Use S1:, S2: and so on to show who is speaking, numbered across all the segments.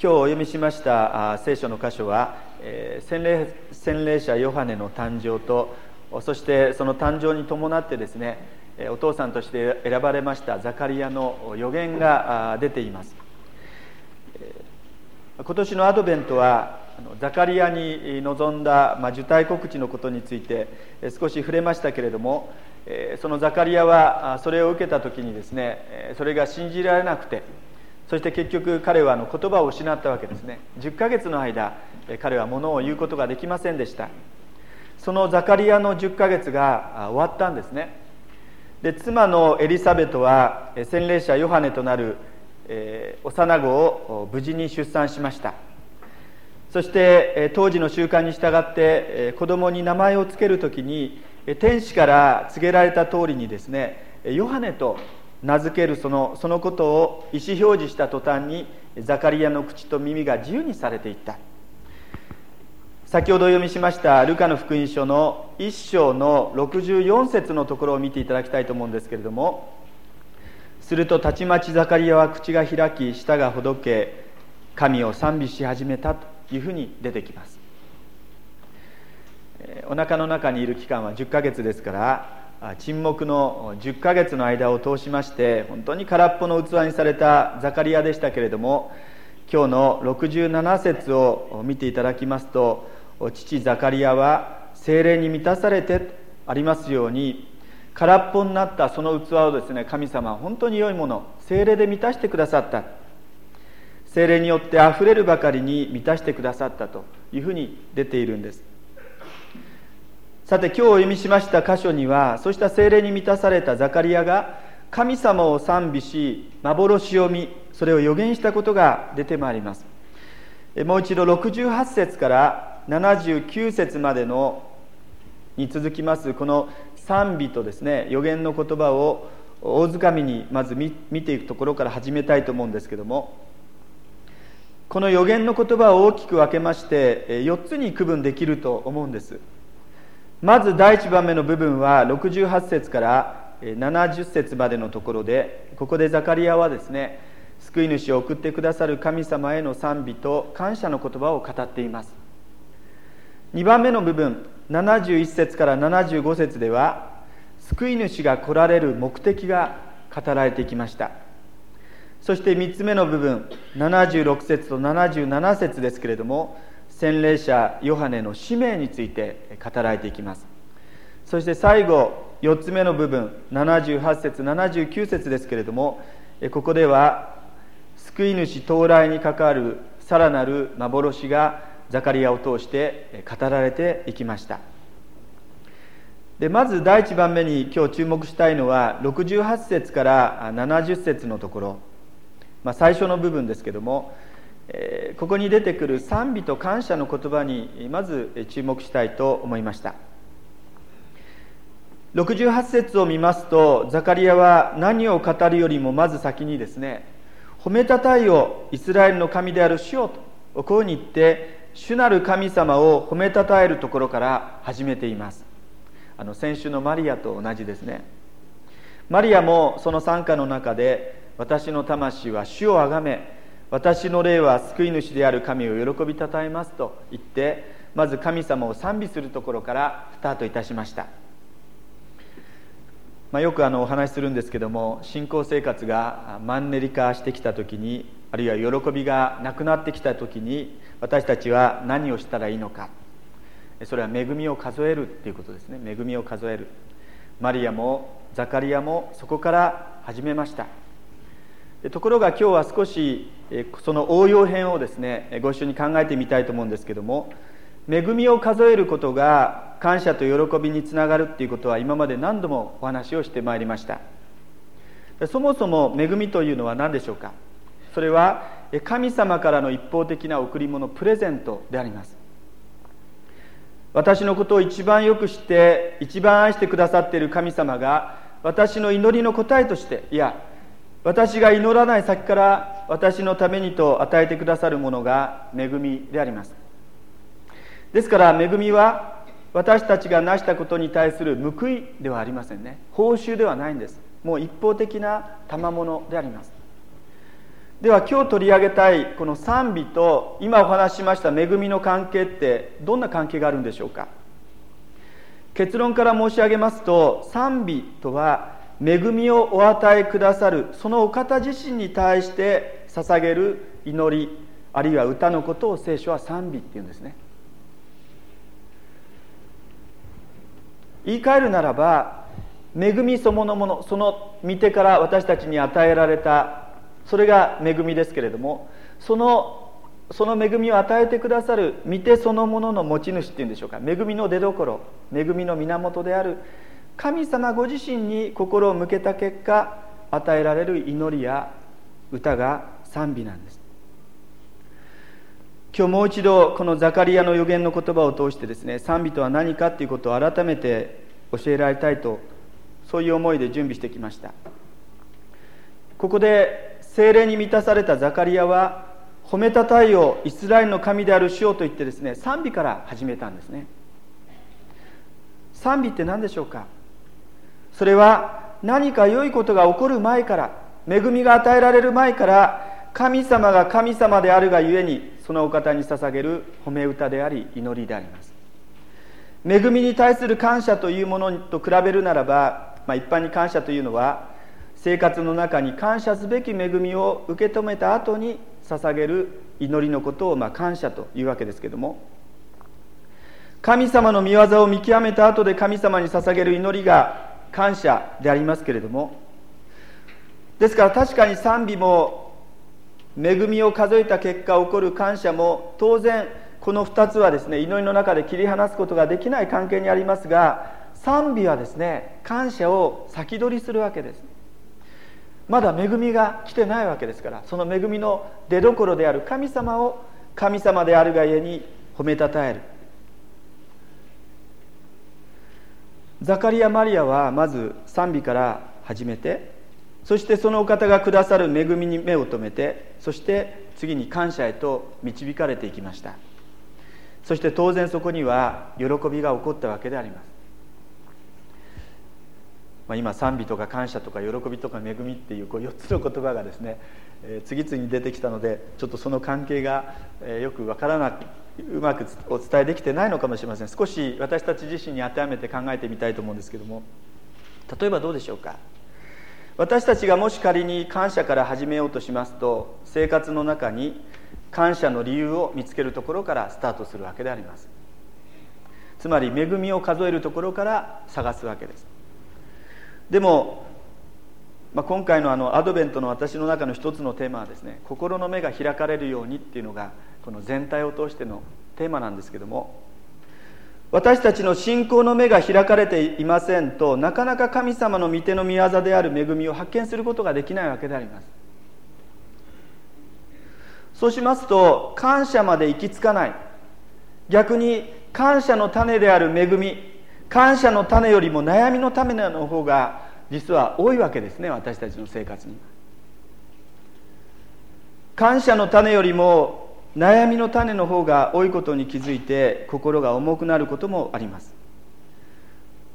S1: 今日お読みしました聖書の箇所は、え、洗礼洗礼者ヨハネの誕生とそしてその誕生に伴ってですねお父さんとして選ばれましたザカリアの予言が出ています。今年のアドベントはザカリアに臨んだ、ま、受胎告知のことについて少し触れましたけれどもそのザカリアはそれを受けた時にですねそれが信じられなくてそして結局彼はあの言葉を失ったわけですね。10ヶ月の間彼は物を言うことができませんでした。そのザカリアの10ヶ月が終わったんですね。で妻のエリザベトは洗礼者ヨハネとなる、えー、幼子を無事に出産しました。そして当時の習慣に従って子供に名前を付ける時に天使から告げられた通りにですねヨハネと名付けるそのそのことを意思表示した途端にザカリアの口と耳が自由にされていった。先ほど読みしましたルカの福音書の1章の64節のところを見ていただきたいと思うんですけれどもするとたちまちザカリアは口が開き舌がほどけ神を賛美し始めたというふうに出てきます。お腹の中にいる期間は10ヶ月ですから沈黙の10ヶ月の間を通しまして本当に空っぽの器にされたザカリアでしたけれども今日の67節を見ていただきますと父ザカリアは精霊に満たされてありますように空っぽになったその器をですね神様は本当に良いもの精霊で満たしてくださった。精霊によってあふれるばかりに満たしてくださったというふうに出ているんです。さて今日お読みしました箇所にはそうした精霊に満たされたザカリアが神様を賛美し幻を見それを予言したことが出てまいります。もう一度68節から79節までのに続きますこの賛美とですね予言の言葉を大掴みにまず見ていくところから始めたいと思うんですけどもこの予言の言葉を大きく分けまして4つに区分できると思うんです。まず第1番目の部分は68節から70節までのところでここでザカリアはですね救い主を送ってくださる神様への賛美と感謝の言葉を語っています。2番目の部分71節から75節では救い主が来られる目的が語られてきました。そして3つ目の部分76節と77節ですけれども洗礼者ヨハネの使命について語られていきます。そして最後4つ目の部分78節79節ですけれどもここでは救い主到来に関わるさらなる幻がザカリアを通して語られていきました。でまず第1番目に今日注目したいのは68節から70節のところ、まあ、最初の部分ですけどもここに出てくる賛美と感謝の言葉にまず注目したいと思いました。68節を見ますとザカリアは何を語るよりもまず先にですね褒めたたえよイスラエルの神である主よとこうに言って主なる神様を褒めたたえるところから始めています。あの先週のマリアと同じですね。マリアもその参加の中で私の魂は主をあがめ私の霊は救い主である神を喜びたたえますと言ってまず神様を賛美するところからスタートいたしました、まあ、よくあのお話しするんですけども信仰生活がマンネリ化してきた時にあるいは喜びがなくなってきた時に私たちは何をしたらいいのか。それは恵みを数えるっていうことですね。恵みを数える。マリアもザカリアもそこから始めました。ところが今日は少しその応用編をですねご一緒に考えてみたいと思うんですけども恵みを数えることが感謝と喜びにつながるっていうことは今まで何度もお話をしてまいりました。そもそも恵みというのは何でしょうか？それは神様からの一方的な贈り物プレゼントであります。私のことを一番よく知って一番愛してくださっている神様が私の祈りの答えとしていや私が祈らない先から私のためにと与えてくださるものが恵みであります。ですから恵みは私たちが成したことに対する報いではありませんね。報酬ではないんです。もう一方的な賜物であります。では今日取り上げたいこの賛美と今お話ししました恵みの関係ってどんな関係があるんでしょうか。結論から申し上げますと賛美とは恵みをお与えくださるそのお方自身に対して捧げる祈りあるいは歌のことを聖書は賛美っていうんですね。言い換えるならば恵みそのものその御手から私たちに与えられたそれが恵みですけれどもそのその恵みを与えてくださる御手そのものの持ち主っていうんでしょうか。恵みの出どころ恵みの源である神様ご自身に心を向けた結果与えられる祈りや歌が賛美なんです。今日もう一度このザカリアの予言の言葉を通してですね賛美とは何かということを改めて教えられたいとそういう思いで準備してきました。ここで精霊に満たされたザカリアは褒めたたえよイスラエルの神である主よと言ってですね賛美から始めたんですね。賛美って何でしょうか？それは何か良いことが起こる前から恵みが与えられる前から神様が神様であるがゆえにそのお方に捧げる褒め歌であり祈りであります。恵みに対する感謝というものと比べるならば、まあ、一般に感謝というのは生活の中に感謝すべき恵みを受け止めた後に捧げる祈りのことをま感謝というわけですけども神様の御業を見極めた後で神様に捧げる祈りが感謝でありますけれどもですから確かに賛美も恵みを数えた結果起こる感謝も当然この2つはですね祈りの中で切り離すことができない関係にありますが賛美はですね感謝を先取りするわけです。まだ恵みが来てないわけですからその恵みの出どころである神様を神様であるがゆえに褒めたたえる。ザカリア・マリアはまず賛美から始めてそしてそのお方がくださる恵みに目を留めてそして次に感謝へと導かれていきました。そして当然そこには喜びが起こったわけであります。まあ、今賛美とか感謝とか喜びとか恵みっていうこう4つの言葉がですね、えー、次々に出てきたのでちょっとその関係が、え、よく分からなくうまくお伝えできてないのかもしれません。少し私たち自身に当てはめて考えてみたいと思うんですけども。例えばどうでしょうか？私たちがもし仮に感謝から始めようとしますと生活の中に感謝の理由を見つけるところからスタートするわけであります。つまり恵みを数えるところから探すわけです。でも、まあ、今回のあのアドベントの私の中の一つのテーマはですね心の目が開かれるようにっていうのがこの全体を通してのテーマなんですけども私たちの信仰の目が開かれていませんとなかなか神様の御手の御業である恵みを発見することができないわけであります。そうしますと感謝まで行き着かない。逆に感謝の種である恵み感謝の種よりも悩みの種の方が実は多いわけですね私たちの生活に。感謝の種よりも悩みの種の方が多いことに気づいて心が重くなることもあります。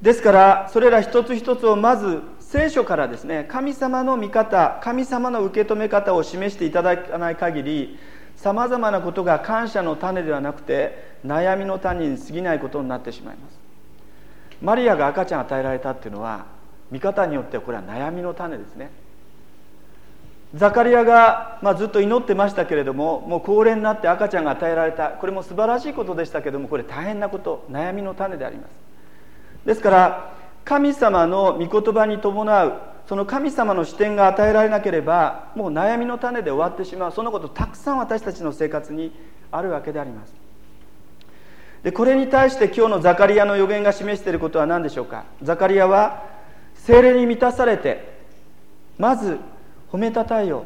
S1: ですからそれら一つ一つをまず聖書からですね神様の見方神様の受け止め方を示していただかない限りさまざまなことが感謝の種ではなくて悩みの種に過ぎないことになってしまいます。マリアが赤ちゃん与えられたっていうのは見方によってはこれは悩みの種ですね。ザカリアが、まあ、ずっと祈ってましたけれどももう高齢になって赤ちゃんが与えられた。これも素晴らしいことでしたけどもこれ大変なこと悩みの種であります。ですから神様の御言葉に伴うその神様の視点が与えられなければもう悩みの種で終わってしまう。そのことたくさん私たちの生活にあるわけであります。でこれに対して今日のザカリアの予言が示していることは何でしょうか。ザカリアは精霊に満たされてまず褒めたたえよ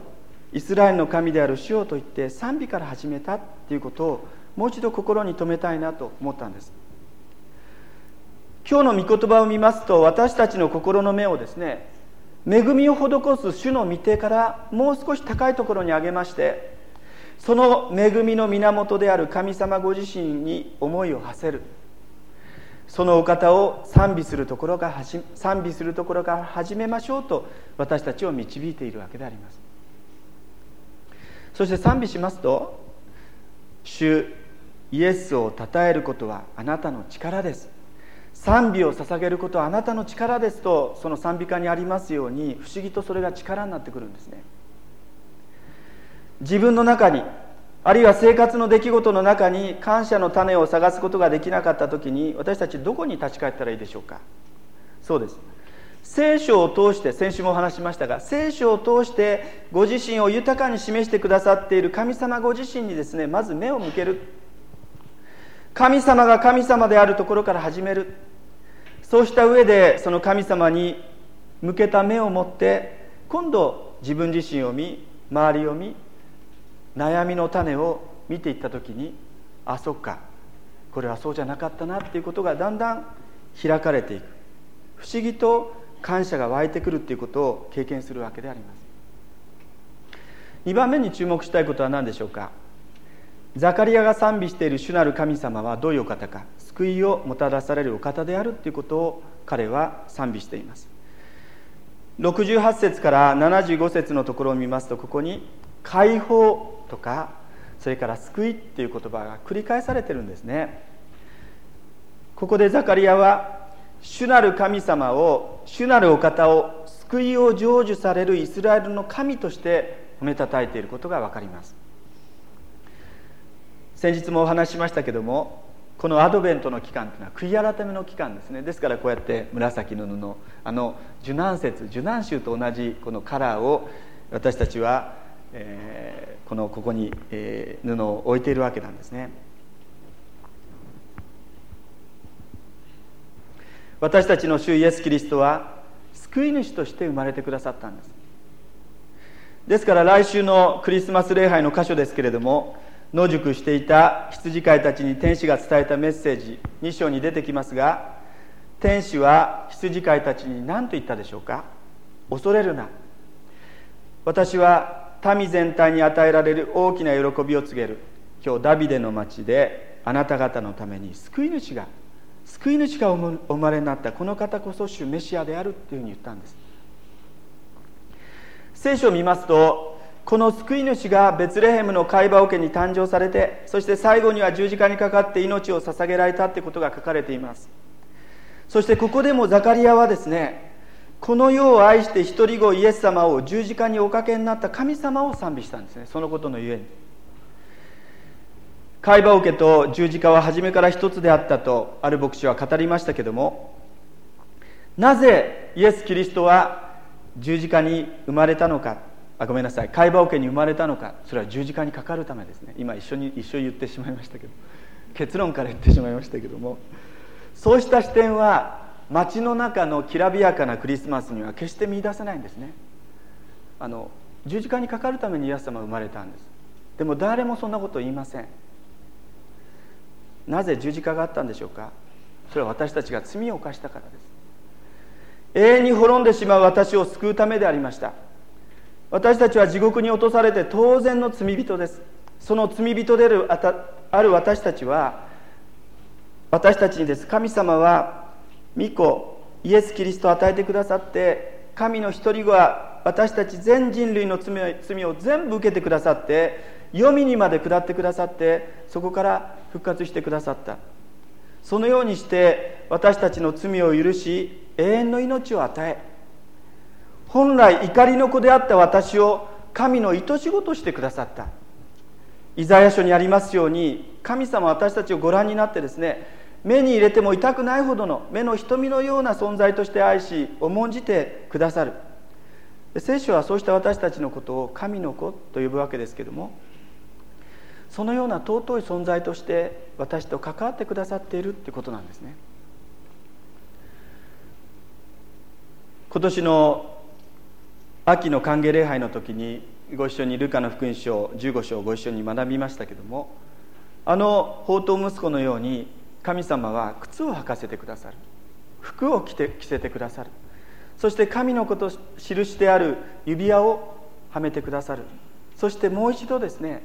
S1: イスラエルの神である主よと言って賛美から始めたっていうことをもう一度心に留めたいなと思ったんです。今日の御言葉を見ますと私たちの心の目をですね恵みを施す主の御手からもう少し高いところに上げましてその恵みの源である神様ご自身に思いを馳せる。そのお方を賛美するところが賛美するところから始めましょうと私たちを導いているわけであります。そして賛美しますと主イエスを称えることはあなたの力です。賛美を捧げることはあなたの力ですとその賛美歌にありますように不思議とそれが力になってくるんですね。自分の中にあるいは生活の出来事の中に感謝の種を探すことができなかった時に私たちどこに立ち返ったらいいでしょうか？そうです。聖書を通して先週もお話しましたが聖書を通してご自身を豊かに示してくださっている神様ご自身にですねまず目を向ける。神様が神様であるところから始める。そうした上でその神様に向けた目を持って今度自分自身を見周りを見悩みの種を見ていった時にあそっかこれはそうじゃなかったなっていうことがだんだん開かれていく。不思議と感謝が湧いてくるっていうことを経験するわけであります。2番目に注目したいことは何でしょうか。ザカリアが賛美している主なる神様はどういうお方か救いをもたらされるお方であるということを彼は賛美しています。68節から75節のところを見ますとここに解放とかそれから救いっていう言葉が繰り返されてるんですね。ここでザカリアは主なる神様を主なるお方を救いを成就されるイスラエルの神として褒めたたえていることが分かります。先日もお話ししましたけどもこのアドベントの期間というのは悔い改めの期間ですね。ですからこうやって紫の布あの受難節受難週と同じこのカラーを私たちはえー、このここに、えー、布を置いているわけなんですね。私たちの主イエス・キリストは救い主として生まれてくださったんです。ですから来週のクリスマス礼拝の箇所ですけれども野宿していた羊飼いたちに天使が伝えたメッセージ2章に出てきますが天使は羊飼いたちに何と言ったでしょうか？恐れるな。私は民全体に与えられる大きな喜びを告げる。今日ダビデの町であなた方のために救い主が救い主がお生まれになったこの方こそ主メシアであるっていうふうに言ったんです。聖書を見ますとこの救い主がベツレヘムの貝羽桶に誕生されてそして最後には十字架にかかって命を捧げられたってことが書かれています。そしてここでもザカリアはですねこの世を愛して一人子イエス様を十字架におかけになった神様を賛美したんですね。そのことのゆえに。海馬桶と十字架は初めから一つであったとある牧師は語りましたけどもなぜイエス・キリストは十字架に生まれたのか？あごめんなさい。海馬桶に生まれたのか？それは十字架にかかるためですね。今一緒に一緒に言ってしまいましたけど。結論から言ってしまいましたけども。そうした視点は街の中のきらびやかなクリスマスには決して見出せないんですね。あの十字架にかかるためにイエス様は生まれたんです。でも誰もそんなこと言いません。なぜ十字架があったんでしょうか？それは私たちが罪を犯したからです。永遠に滅んでしまう私を救うためでありました。私たちは地獄に落とされて当然の罪人です。その罪人である私たちは私たちにです。神様は御子イエス・キリストを与えてくださって神の一人子は私たち全人類の罪を全部受けてくださって黄泉にまで下ってくださってそこから復活してくださった。そのようにして私たちの罪を許し永遠の命を与え本来怒りの子であった私を神の愛し子としてくださった。イザヤ書にありますように神様私たちをご覧になってですね目に入れても痛くないほどの目の瞳のような存在として愛し重んじてくださる。聖書はそうした私たちのことを神の子と呼ぶわけですけどもそのような尊い存在として私と関わってくださっているってことなんですね。今年の秋の歓迎礼拝の時にご一緒にルカの福音書15章をご一緒に学びましたけどもあの宝刀息子のように神様は靴を履かせてくださる。服を着て着せてくださる。そして神のこと印である指輪をはめてくださる。そしてもう一度ですね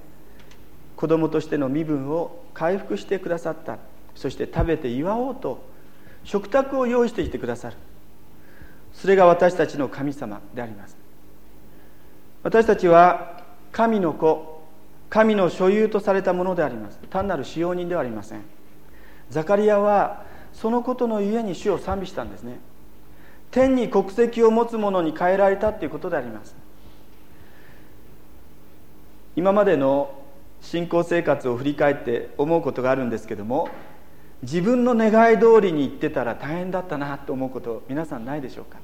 S1: 子供としての身分を回復してくださった。そして食べて祝おうと食卓を用意してきてくださる。それが私たちの神様であります。私たちは神の子神の所有とされたものであります。単なる使用人ではありません。ザカリアはそのことのゆえに主を賛美したんですね。天に国籍を持つ者に変えられたということであります。今までの信仰生活を振り返って思うことがあるんですけども自分の願い通りに行ってたら大変だったなと思うこと皆さんないでしょうか。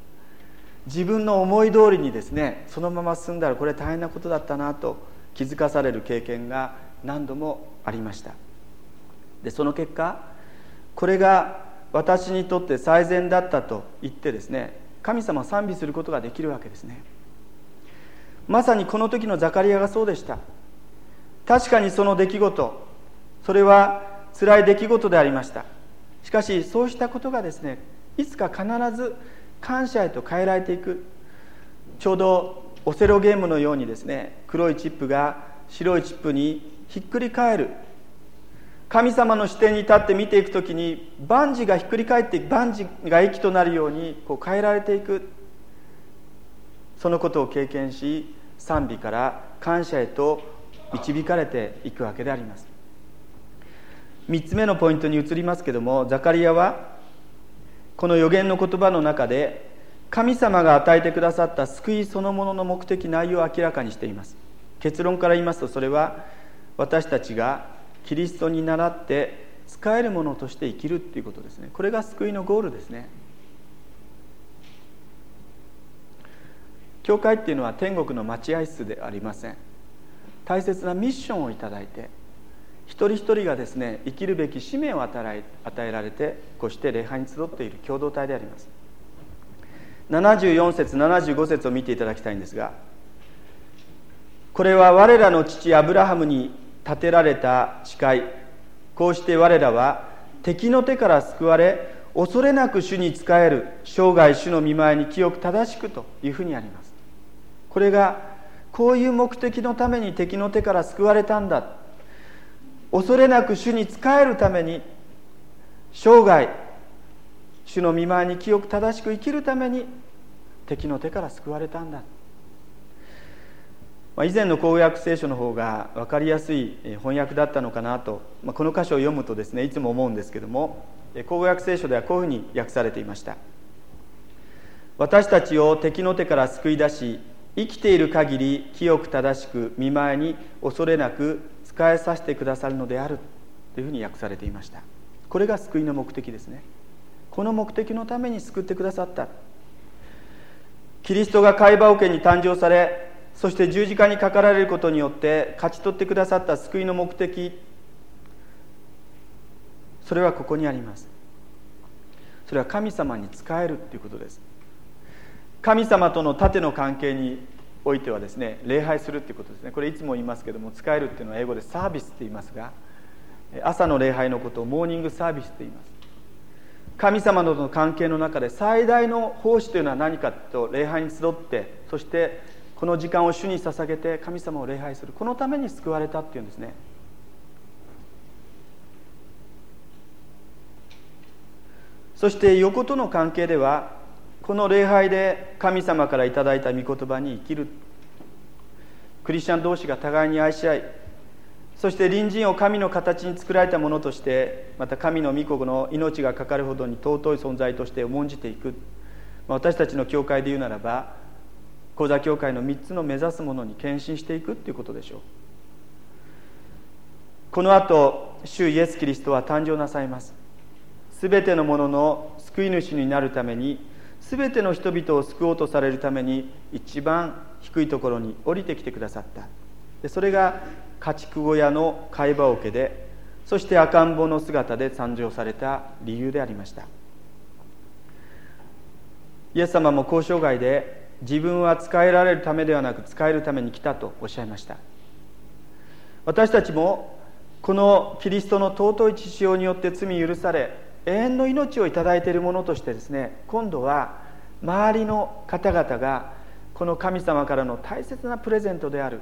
S1: 自分の思い通りにですねそのまま進んだらこれ大変なことだったなと気づかされる経験が何度もありました。でその結果これが私にとって最善だったと言ってですね神様を賛美することができるわけですね。まさにこの時のザカリアがそうでした。確かにその出来事それは辛い出来事でありました。しかしそうしたことがですねいつか必ず感謝へと変えられていく。ちょうどオセロゲームのようにですね黒いチップが白いチップにひっくり返る神様の視点に立って見ていく時に万事がひっくり返って万事が益となるようにこう変えられていく。そのことを経験し賛美から感謝へと導かれていくわけであります。3つ目のポイントに移りますけどもザカリアはこの予言の言葉の中で神様が与えてくださった救いそのものの目的内容を明らかにしています。結論から言いますとそれは私たちがキリストに倣って使えるものとして生きるっていうことですね。これが救いのゴールですね。教会っていうのは天国の待合室でありません。大切なミッションを頂いて一人一人がですね生きるべき使命を与え与えられてこうして礼拝に集っている共同体であります。74節75節を見ていただきたいんですがこれは我らの父アブラハムに立てられた誓い。こうして我らは敵の手から救われ恐れなく主に仕える生涯主の見舞いに清く正しくというふうにあります。これがこういう目的のために敵の手から救われたんだ。恐れなく主に仕えるために生涯主の見舞いに清く正しく生きるために敵の手から救われたんだ。まあ、以前の公約聖書の方が分かりやすい翻訳だったのかなと、まあ、この箇所を読むとですねいつも思うんですけども公約聖書ではこういうふうに訳されていました。私たちを敵の手から救い出し生きている限り清く正しく見舞いに恐れなく仕えさせてくださるのであるというふうに訳されていました。これが救いの目的ですね。この目的のために救ってくださった。キリストが貝羽桶に誕生されそして十字架にかかられることによって勝ち取ってくださった救いの目的それはここにあります。それは神様に仕えるということです。神様との縦の関係においてはですね礼拝するということですね。これいつも言いますけども使えるっていうのは英語でサービスって言いますが朝の礼拝のことをモーニングサービスって言います。神様との関係の中で最大の奉仕というのは何かと礼拝に集ってそしてこの時間を主に捧げて神様を礼拝する。このために救われたっていうんですね。そして横との関係ではこの礼拝で神様からいただいた御言葉に生きる。クリスチャン同士が互いに愛し合いそして隣人を神の形に作られたものとしてまた神の御子の命がかかるほどに尊い存在として重んじていく。私たちの教会で言うならば講座協会の3つの目指すものに献身していくっていうことでしょう。この後主イエス・キリストは誕生なさいます。すべてのものの救い主になるためにすべての人々を救おうとされるために一番低いところに降りてきてくださった。でそれが家畜小屋の貝羽桶でそして赤ん坊の姿で誕生された理由でありました。イエス様も交渉外で自分は使えられるためではなく使えるために来たとおっしゃいました。私たちもこのキリストの尊い血潮によって罪許され永遠の命を頂いているものとしてですね今度は周りの方々がこの神様からの大切なプレゼントである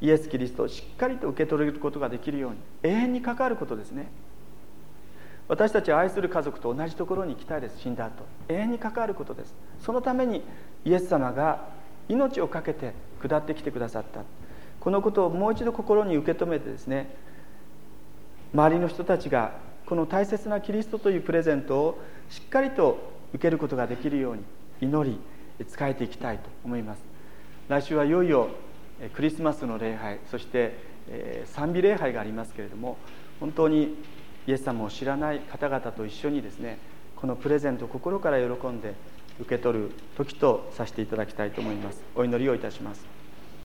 S1: イエス・キリストをしっかりと受け取れることができるように永遠に関わることですね。私たちは愛する家族と同じところに行きたいです。死んだ後。永遠に関わることです。そのためにイエス様が命を懸けて下ってきてくださった。このことをもう一度心に受け止めてですね周りの人たちがこの大切なキリストというプレゼントをしっかりと受けることができるように祈り仕えていきたいと思います。来週はいよいよクリスマスの礼拝そして賛美礼拝がありますけれども本当にイエス様を知らない方々と一緒にですねこのプレゼントを心から喜んで受け取る時とさせていただきたいと思います。お祈りをいたします。